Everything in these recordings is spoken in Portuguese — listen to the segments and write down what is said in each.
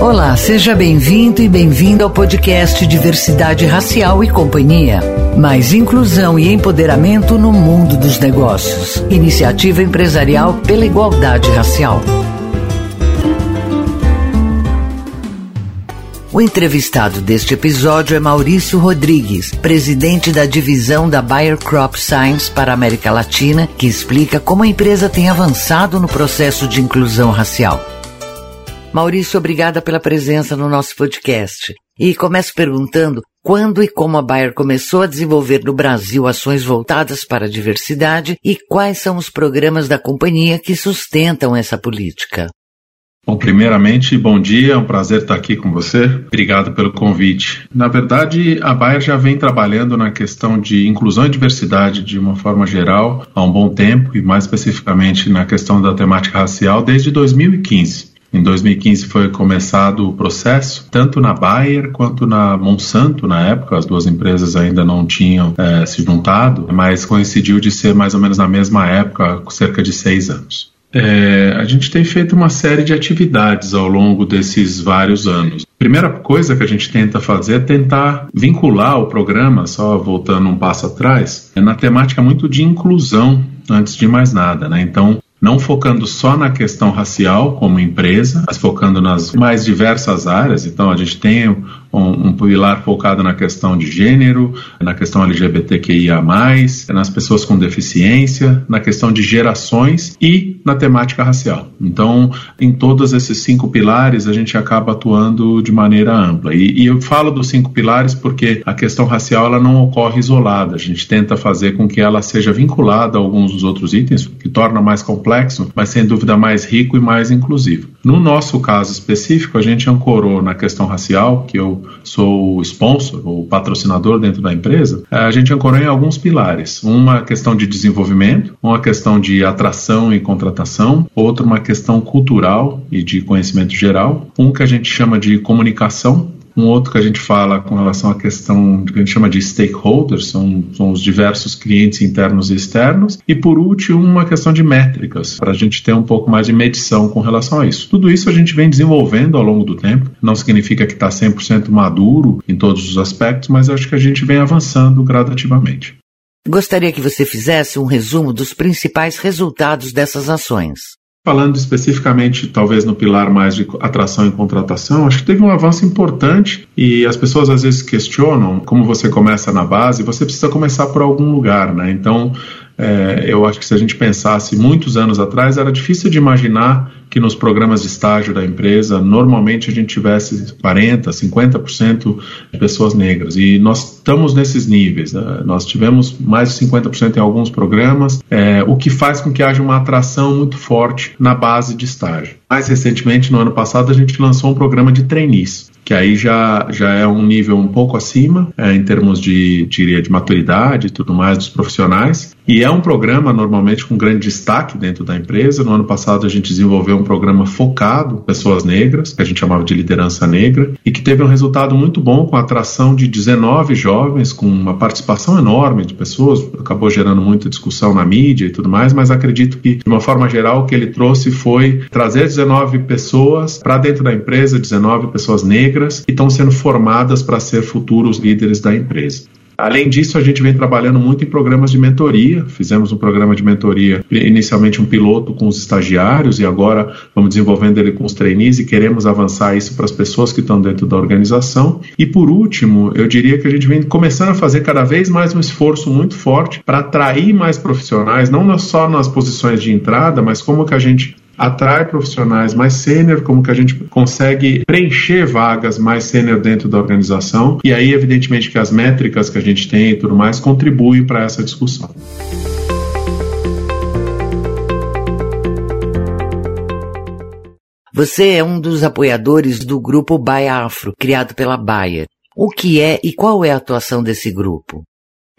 Olá, seja bem-vindo e bem-vinda ao podcast Diversidade Racial e Companhia. Mais inclusão e empoderamento no mundo dos negócios. Iniciativa empresarial pela igualdade racial. O entrevistado deste episódio é Maurício Rodrigues, presidente da divisão da Bayer Crop Science para a América Latina, que explica como a empresa tem avançado no processo de inclusão racial. Maurício, obrigada pela presença no nosso podcast. E começo perguntando quando e como a Bayer começou a desenvolver no Brasil ações voltadas para a diversidade e quais são os programas da companhia que sustentam essa política. Bom, primeiramente, bom dia, é um prazer estar aqui com você. Obrigado pelo convite. Na verdade, a Bayer já vem trabalhando na questão de inclusão e diversidade de uma forma geral há um bom tempo e mais especificamente na questão da temática racial desde 2015. Em 2015 foi começado o processo, tanto na Bayer quanto na Monsanto, na época, as duas empresas ainda não tinham é, se juntado, mas coincidiu de ser mais ou menos na mesma época, cerca de seis anos. É, a gente tem feito uma série de atividades ao longo desses vários anos. Primeira coisa que a gente tenta fazer é tentar vincular o programa, só voltando um passo atrás, é na temática muito de inclusão, antes de mais nada. Né? Então, não focando só na questão racial como empresa, mas focando nas mais diversas áreas. Então, a gente tem um, um, pilar focado na questão de gênero, na questão LGBTQIA, nas pessoas com deficiência, na questão de gerações e na temática racial. Então, em todos esses cinco pilares, a gente acaba atuando de maneira ampla. E, e eu falo dos cinco pilares porque a questão racial ela não ocorre isolada. A gente tenta fazer com que ela seja vinculada a alguns dos outros itens, que torna mais complexo, mas sem dúvida mais rico e mais inclusivo. No nosso caso específico, a gente ancorou na questão racial, que eu sou o sponsor, o patrocinador dentro da empresa, a gente ancorou em alguns pilares. Uma questão de desenvolvimento, uma questão de atração e contratação, outra uma questão cultural e de conhecimento geral, um que a gente chama de comunicação, um outro que a gente fala com relação à questão que a gente chama de stakeholders, são, são os diversos clientes internos e externos. E por último, uma questão de métricas, para a gente ter um pouco mais de medição com relação a isso. Tudo isso a gente vem desenvolvendo ao longo do tempo, não significa que está 100% maduro em todos os aspectos, mas acho que a gente vem avançando gradativamente. Gostaria que você fizesse um resumo dos principais resultados dessas ações. Falando especificamente, talvez no pilar mais de atração e contratação, acho que teve um avanço importante e as pessoas às vezes questionam como você começa na base, você precisa começar por algum lugar, né? Então, é, eu acho que se a gente pensasse muitos anos atrás, era difícil de imaginar que nos programas de estágio da empresa, normalmente a gente tivesse 40%, 50% de pessoas negras. E nós estamos nesses níveis. Né? Nós tivemos mais de 50% em alguns programas, é, o que faz com que haja uma atração muito forte na base de estágio. Mais recentemente, no ano passado, a gente lançou um programa de trainees que aí já, já é um nível um pouco acima é, em termos de, diria, de maturidade e tudo mais dos profissionais. E é um programa normalmente com grande destaque dentro da empresa. No ano passado a gente desenvolveu um programa focado em pessoas negras, que a gente chamava de liderança negra, e que teve um resultado muito bom com a atração de 19 jovens, com uma participação enorme de pessoas, acabou gerando muita discussão na mídia e tudo mais, mas acredito que, de uma forma geral, o que ele trouxe foi trazer 19 pessoas para dentro da empresa, 19 pessoas negras negras e estão sendo formadas para ser futuros líderes da empresa. Além disso, a gente vem trabalhando muito em programas de mentoria. Fizemos um programa de mentoria, inicialmente um piloto com os estagiários, e agora vamos desenvolvendo ele com os trainees e queremos avançar isso para as pessoas que estão dentro da organização. E por último, eu diria que a gente vem começando a fazer cada vez mais um esforço muito forte para atrair mais profissionais, não só nas posições de entrada, mas como que a gente atrai profissionais mais sênior, como que a gente consegue preencher vagas mais sênior dentro da organização. E aí, evidentemente, que as métricas que a gente tem e tudo mais contribuem para essa discussão. Você é um dos apoiadores do grupo Baia Afro, criado pela Bayer. O que é e qual é a atuação desse grupo?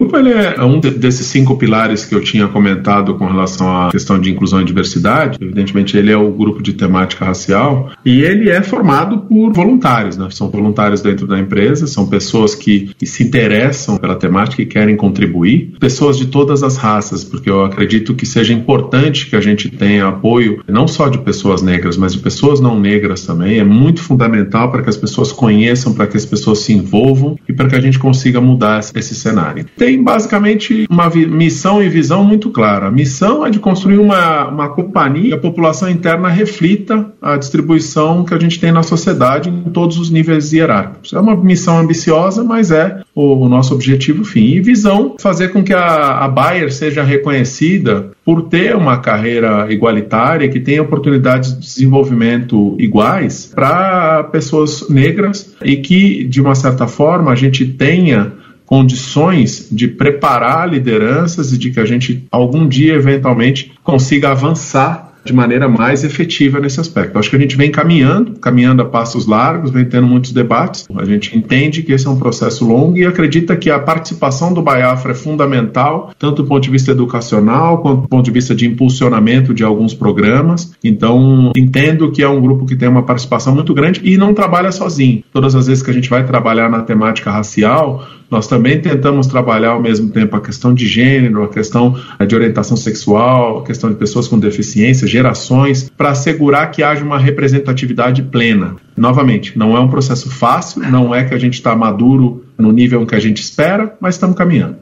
Grupo ele é um desses cinco pilares que eu tinha comentado com relação à questão de inclusão e diversidade. Evidentemente, ele é o grupo de temática racial e ele é formado por voluntários, né? São voluntários dentro da empresa, são pessoas que, que se interessam pela temática e querem contribuir, pessoas de todas as raças, porque eu acredito que seja importante que a gente tenha apoio não só de pessoas negras, mas de pessoas não negras também. É muito fundamental para que as pessoas conheçam, para que as pessoas se envolvam e para que a gente consiga mudar esse cenário. Tem tem basicamente uma missão e visão muito clara. A missão é de construir uma, uma companhia que a população interna reflita a distribuição que a gente tem na sociedade em todos os níveis hierárquicos. É uma missão ambiciosa, mas é o, o nosso objetivo fim. E visão, fazer com que a, a Bayer seja reconhecida por ter uma carreira igualitária, que tenha oportunidades de desenvolvimento iguais para pessoas negras e que, de uma certa forma, a gente tenha condições de preparar lideranças e de que a gente algum dia eventualmente consiga avançar de maneira mais efetiva nesse aspecto. Acho que a gente vem caminhando, caminhando a passos largos, vem tendo muitos debates. A gente entende que esse é um processo longo e acredita que a participação do Baiafra é fundamental, tanto do ponto de vista educacional quanto do ponto de vista de impulsionamento de alguns programas. Então, entendo que é um grupo que tem uma participação muito grande e não trabalha sozinho. Todas as vezes que a gente vai trabalhar na temática racial, nós também tentamos trabalhar ao mesmo tempo a questão de gênero, a questão eh, de orientação sexual, a questão de pessoas com deficiência, gerações, para assegurar que haja uma representatividade plena. Novamente, não é um processo fácil, não é que a gente está maduro no nível que a gente espera, mas estamos caminhando.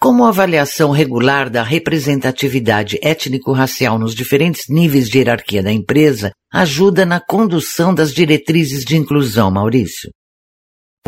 Como a avaliação regular da representatividade étnico-racial nos diferentes níveis de hierarquia da empresa ajuda na condução das diretrizes de inclusão, Maurício?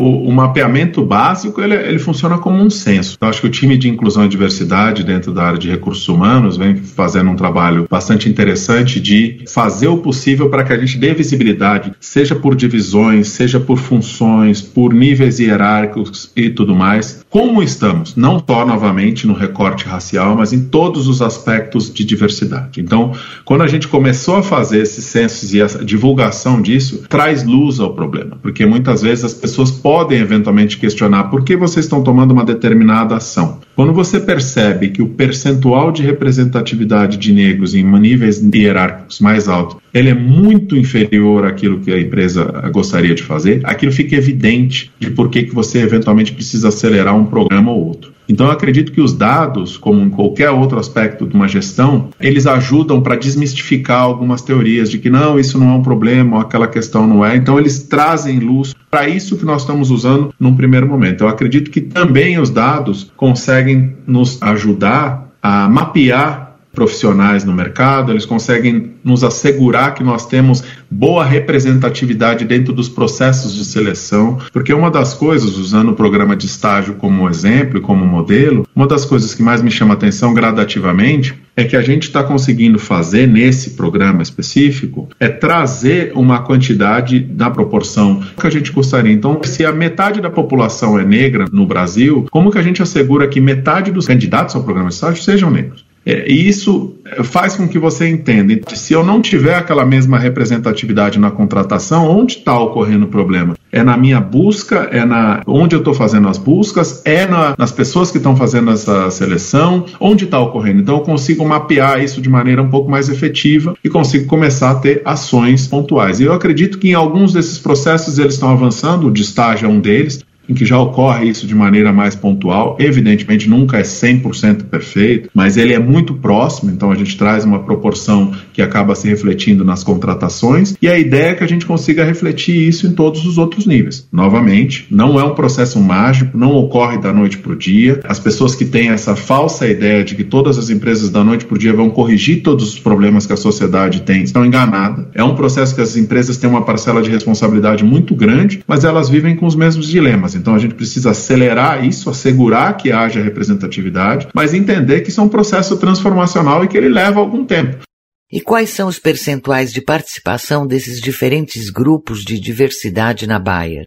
O, o, mapeamento básico ele, ele, funciona como um censo. Então, acho que o time de inclusão e diversidade dentro da área de recursos humanos vem fazendo um trabalho bastante interessante de fazer o possível para que a gente dê visibilidade, seja por divisões, seja por funções, por níveis hierárquicos e tudo mais. Como estamos? Não só novamente no recorte racial, mas em todos os aspectos de diversidade. Então, quando a gente começou a fazer esses censos e a divulgação disso, traz luz ao problema, porque muitas vezes as pessoas podem eventualmente questionar por que vocês estão tomando uma determinada ação. Quando você percebe que o percentual de representatividade de negros em níveis hierárquicos mais altos ele é muito inferior àquilo que a empresa gostaria de fazer, aquilo fica evidente de por que, que você eventualmente precisa acelerar um programa ou outro. Então, eu acredito que os dados, como em qualquer outro aspecto de uma gestão, eles ajudam para desmistificar algumas teorias de que não, isso não é um problema, aquela questão não é. Então, eles trazem luz para isso que nós estamos usando num primeiro momento. Eu acredito que também os dados conseguem nos ajudar a mapear profissionais no mercado, eles conseguem nos assegurar que nós temos boa representatividade dentro dos processos de seleção, porque uma das coisas, usando o programa de estágio como exemplo e como modelo, uma das coisas que mais me chama atenção gradativamente é que a gente está conseguindo fazer nesse programa específico é trazer uma quantidade da proporção que a gente gostaria. Então, se a metade da população é negra no Brasil, como que a gente assegura que metade dos candidatos ao programa de estágio sejam negros? É, e isso faz com que você entenda. Se eu não tiver aquela mesma representatividade na contratação, onde está ocorrendo o problema? É na minha busca, é na onde eu estou fazendo as buscas, é na, nas pessoas que estão fazendo essa seleção, onde está ocorrendo. Então eu consigo mapear isso de maneira um pouco mais efetiva e consigo começar a ter ações pontuais. E eu acredito que em alguns desses processos eles estão avançando, o de estágio é um deles em que já ocorre isso de maneira mais pontual. Evidentemente, nunca é 100% perfeito, mas ele é muito próximo, então a gente traz uma proporção que acaba se refletindo nas contratações, e a ideia é que a gente consiga refletir isso em todos os outros níveis. Novamente, não é um processo mágico, não ocorre da noite para o dia. As pessoas que têm essa falsa ideia de que todas as empresas da noite para o dia vão corrigir todos os problemas que a sociedade tem estão enganadas. É um processo que as empresas têm uma parcela de responsabilidade muito grande, mas elas vivem com os mesmos dilemas. Então a gente precisa acelerar isso, assegurar que haja representatividade, mas entender que isso é um processo transformacional e que ele leva algum tempo. E quais são os percentuais de participação desses diferentes grupos de diversidade na Bayer?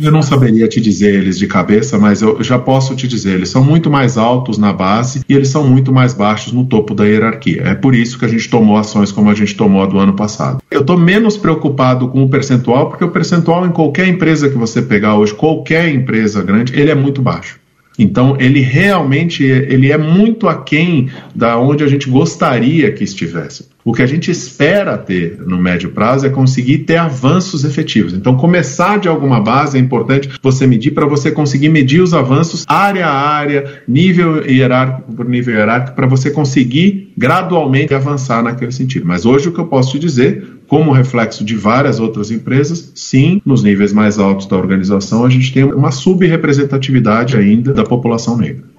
Eu não saberia te dizer eles de cabeça, mas eu já posso te dizer, eles são muito mais altos na base e eles são muito mais baixos no topo da hierarquia. É por isso que a gente tomou ações como a gente tomou a do ano passado. Eu estou menos preocupado com o percentual, porque o percentual em qualquer empresa que você pegar hoje, qualquer empresa grande, ele é muito baixo. Então, ele realmente ele é muito aquém da onde a gente gostaria que estivesse. O que a gente espera ter no médio prazo é conseguir ter avanços efetivos. Então, começar de alguma base é importante você medir para você conseguir medir os avanços área a área, nível hierárquico por nível hierárquico, para você conseguir gradualmente avançar naquele sentido. Mas hoje o que eu posso te dizer, como reflexo de várias outras empresas, sim, nos níveis mais altos da organização, a gente tem uma subrepresentatividade ainda da população negra.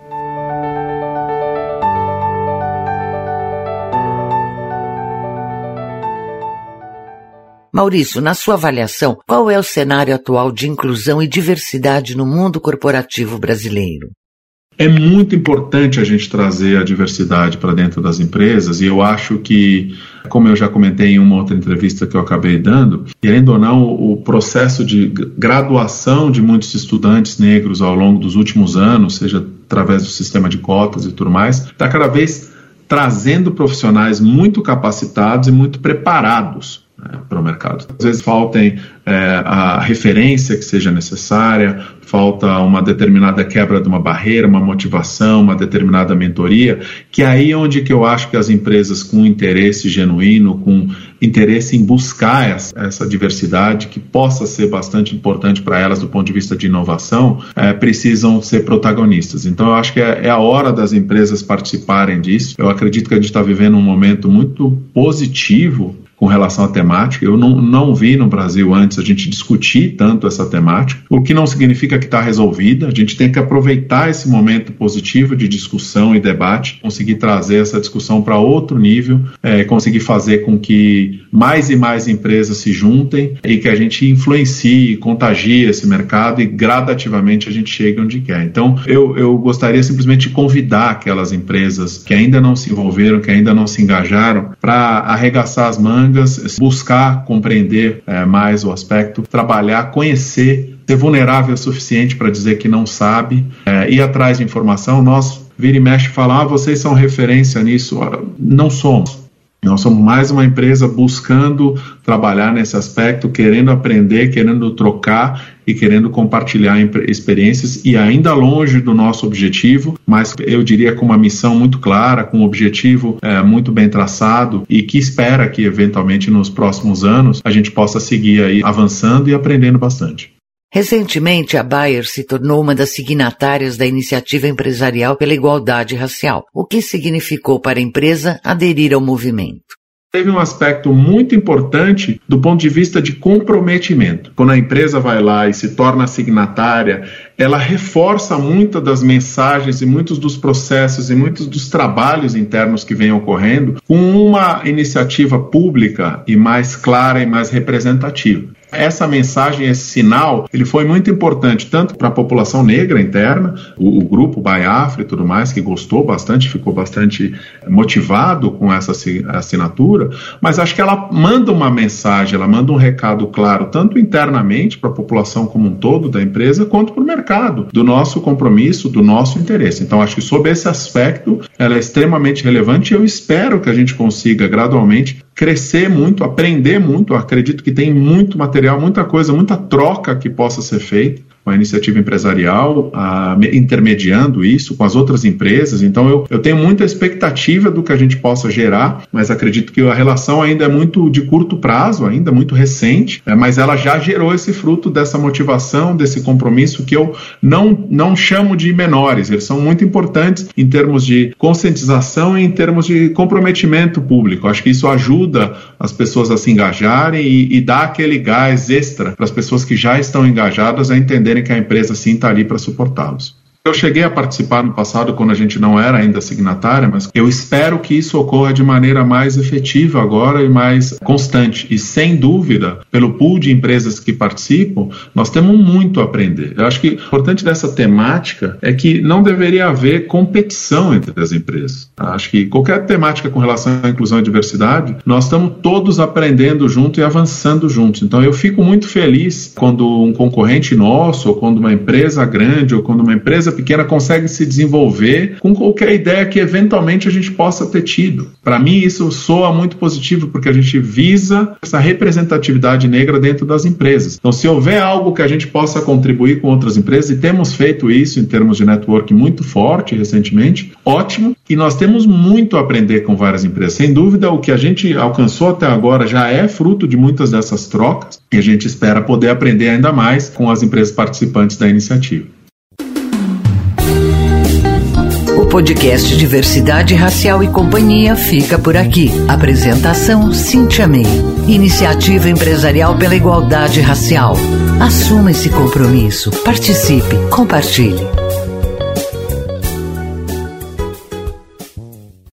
Maurício, na sua avaliação, qual é o cenário atual de inclusão e diversidade no mundo corporativo brasileiro? É muito importante a gente trazer a diversidade para dentro das empresas e eu acho que, como eu já comentei em uma outra entrevista que eu acabei dando, querendo ou não, o processo de graduação de muitos estudantes negros ao longo dos últimos anos, seja através do sistema de cotas e tudo mais, está cada vez trazendo profissionais muito capacitados e muito preparados né, para o mercado. Às vezes faltem é, a referência que seja necessária, falta uma determinada quebra de uma barreira, uma motivação, uma determinada mentoria, que é aí onde que eu acho que as empresas com interesse genuíno, com interesse em buscar essa, essa diversidade, que possa ser bastante importante para elas do ponto de vista de inovação, é, precisam ser protagonistas. Então eu acho que é, é a hora das empresas participarem disso. Eu acredito que a gente está vivendo um momento muito positivo com relação à temática. Eu não, não vi no Brasil antes a gente discutir tanto essa temática, o que não significa que está resolvida. A gente tem que aproveitar esse momento positivo de discussão e debate, conseguir trazer essa discussão para outro nível, é, conseguir fazer com que mais e mais empresas se juntem e que a gente influencie, contagie esse mercado e gradativamente a gente chegue onde quer. Então, eu, eu gostaria simplesmente de convidar aquelas empresas que ainda não se envolveram, que ainda não se engajaram, para arregaçar as mangas mangas, buscar compreender é, mais o aspecto, trabalhar, conhecer, ser vulnerável o suficiente para dizer que não sabe, é, ir atrás de informação. Nós vira e mexe falar, ah, vocês são referência nisso. Não somos. Nós somos mais uma empresa buscando trabalhar nesse aspecto, querendo aprender, querendo trocar e querendo compartilhar experiências e ainda longe do nosso objetivo, mas eu diria com uma missão muito clara, com um objetivo é, muito bem traçado e que espera que eventualmente nos próximos anos a gente possa seguir aí avançando e aprendendo bastante. Recentemente, a Bayer se tornou uma das signatárias da Iniciativa Empresarial pela Igualdade Racial, o que significou para a empresa aderir ao movimento teve um aspecto muito importante do ponto de vista de comprometimento. Quando a empresa vai lá e se torna signatária, ela reforça muitas das mensagens e muitos dos processos e muitos dos trabalhos internos que vêm ocorrendo com uma iniciativa pública e mais clara e mais representativa essa mensagem, esse sinal, ele foi muito importante tanto para a população negra interna, o, o grupo Baiafra e tudo mais, que gostou bastante, ficou bastante motivado com essa assinatura, mas acho que ela manda uma mensagem, ela manda um recado claro, tanto internamente para a população como um todo da empresa, quanto para o mercado, do nosso compromisso, do nosso interesse. Então, acho que sob esse aspecto, ela é extremamente relevante e eu espero que a gente consiga gradualmente crescer muito, aprender muito. Acredito que tem muito material, muita coisa, muita troca que possa ser feita com a iniciativa empresarial, a, intermediando isso com as outras empresas. Então, eu, eu tenho muita expectativa do que a gente possa gerar, mas acredito que a relação ainda é muito de curto prazo, ainda muito recente, é, mas ela já gerou esse fruto dessa motivação, desse compromisso que eu não, não chamo de menores, eles são muito importantes em termos de conscientização e em termos de comprometimento público. Acho que isso ajuda as pessoas a se engajarem e, e dá aquele gás extra para as pessoas que já estão engajadas a entender entenderem que a empresa sim está ali para suportá-los. Eu cheguei a participar no passado quando a gente não era ainda signatária, mas eu espero que isso ocorra de maneira mais efetiva agora e mais constante. E sem dúvida, pelo pool de empresas que participam, nós temos muito a aprender. Eu acho que o importante dessa temática é que não deveria haver competição entre as empresas. Acho que qualquer temática com relação à inclusão e diversidade, nós estamos todos aprendendo junto e avançando juntos. Então eu fico muito feliz quando um concorrente nosso, ou quando uma empresa grande, ou quando uma empresa pequena consegue se desenvolver com qualquer ideia que eventualmente a gente possa ter tido. Para mim, isso soa muito positivo, porque a gente visa essa representatividade negra dentro das empresas. Então, se houver algo que a gente possa contribuir com outras empresas, e temos feito isso em termos de network muito forte recentemente, ótimo. E nós temos muito a aprender com várias empresas. Sem dúvida, o que a gente alcançou até agora já é fruto de muitas dessas trocas e a gente espera poder aprender ainda mais com as empresas participantes da iniciativa. Podcast Diversidade Racial e Companhia fica por aqui. Apresentação Cintia May. Iniciativa Empresarial pela Igualdade Racial. Assuma esse compromisso. Participe. Compartilhe.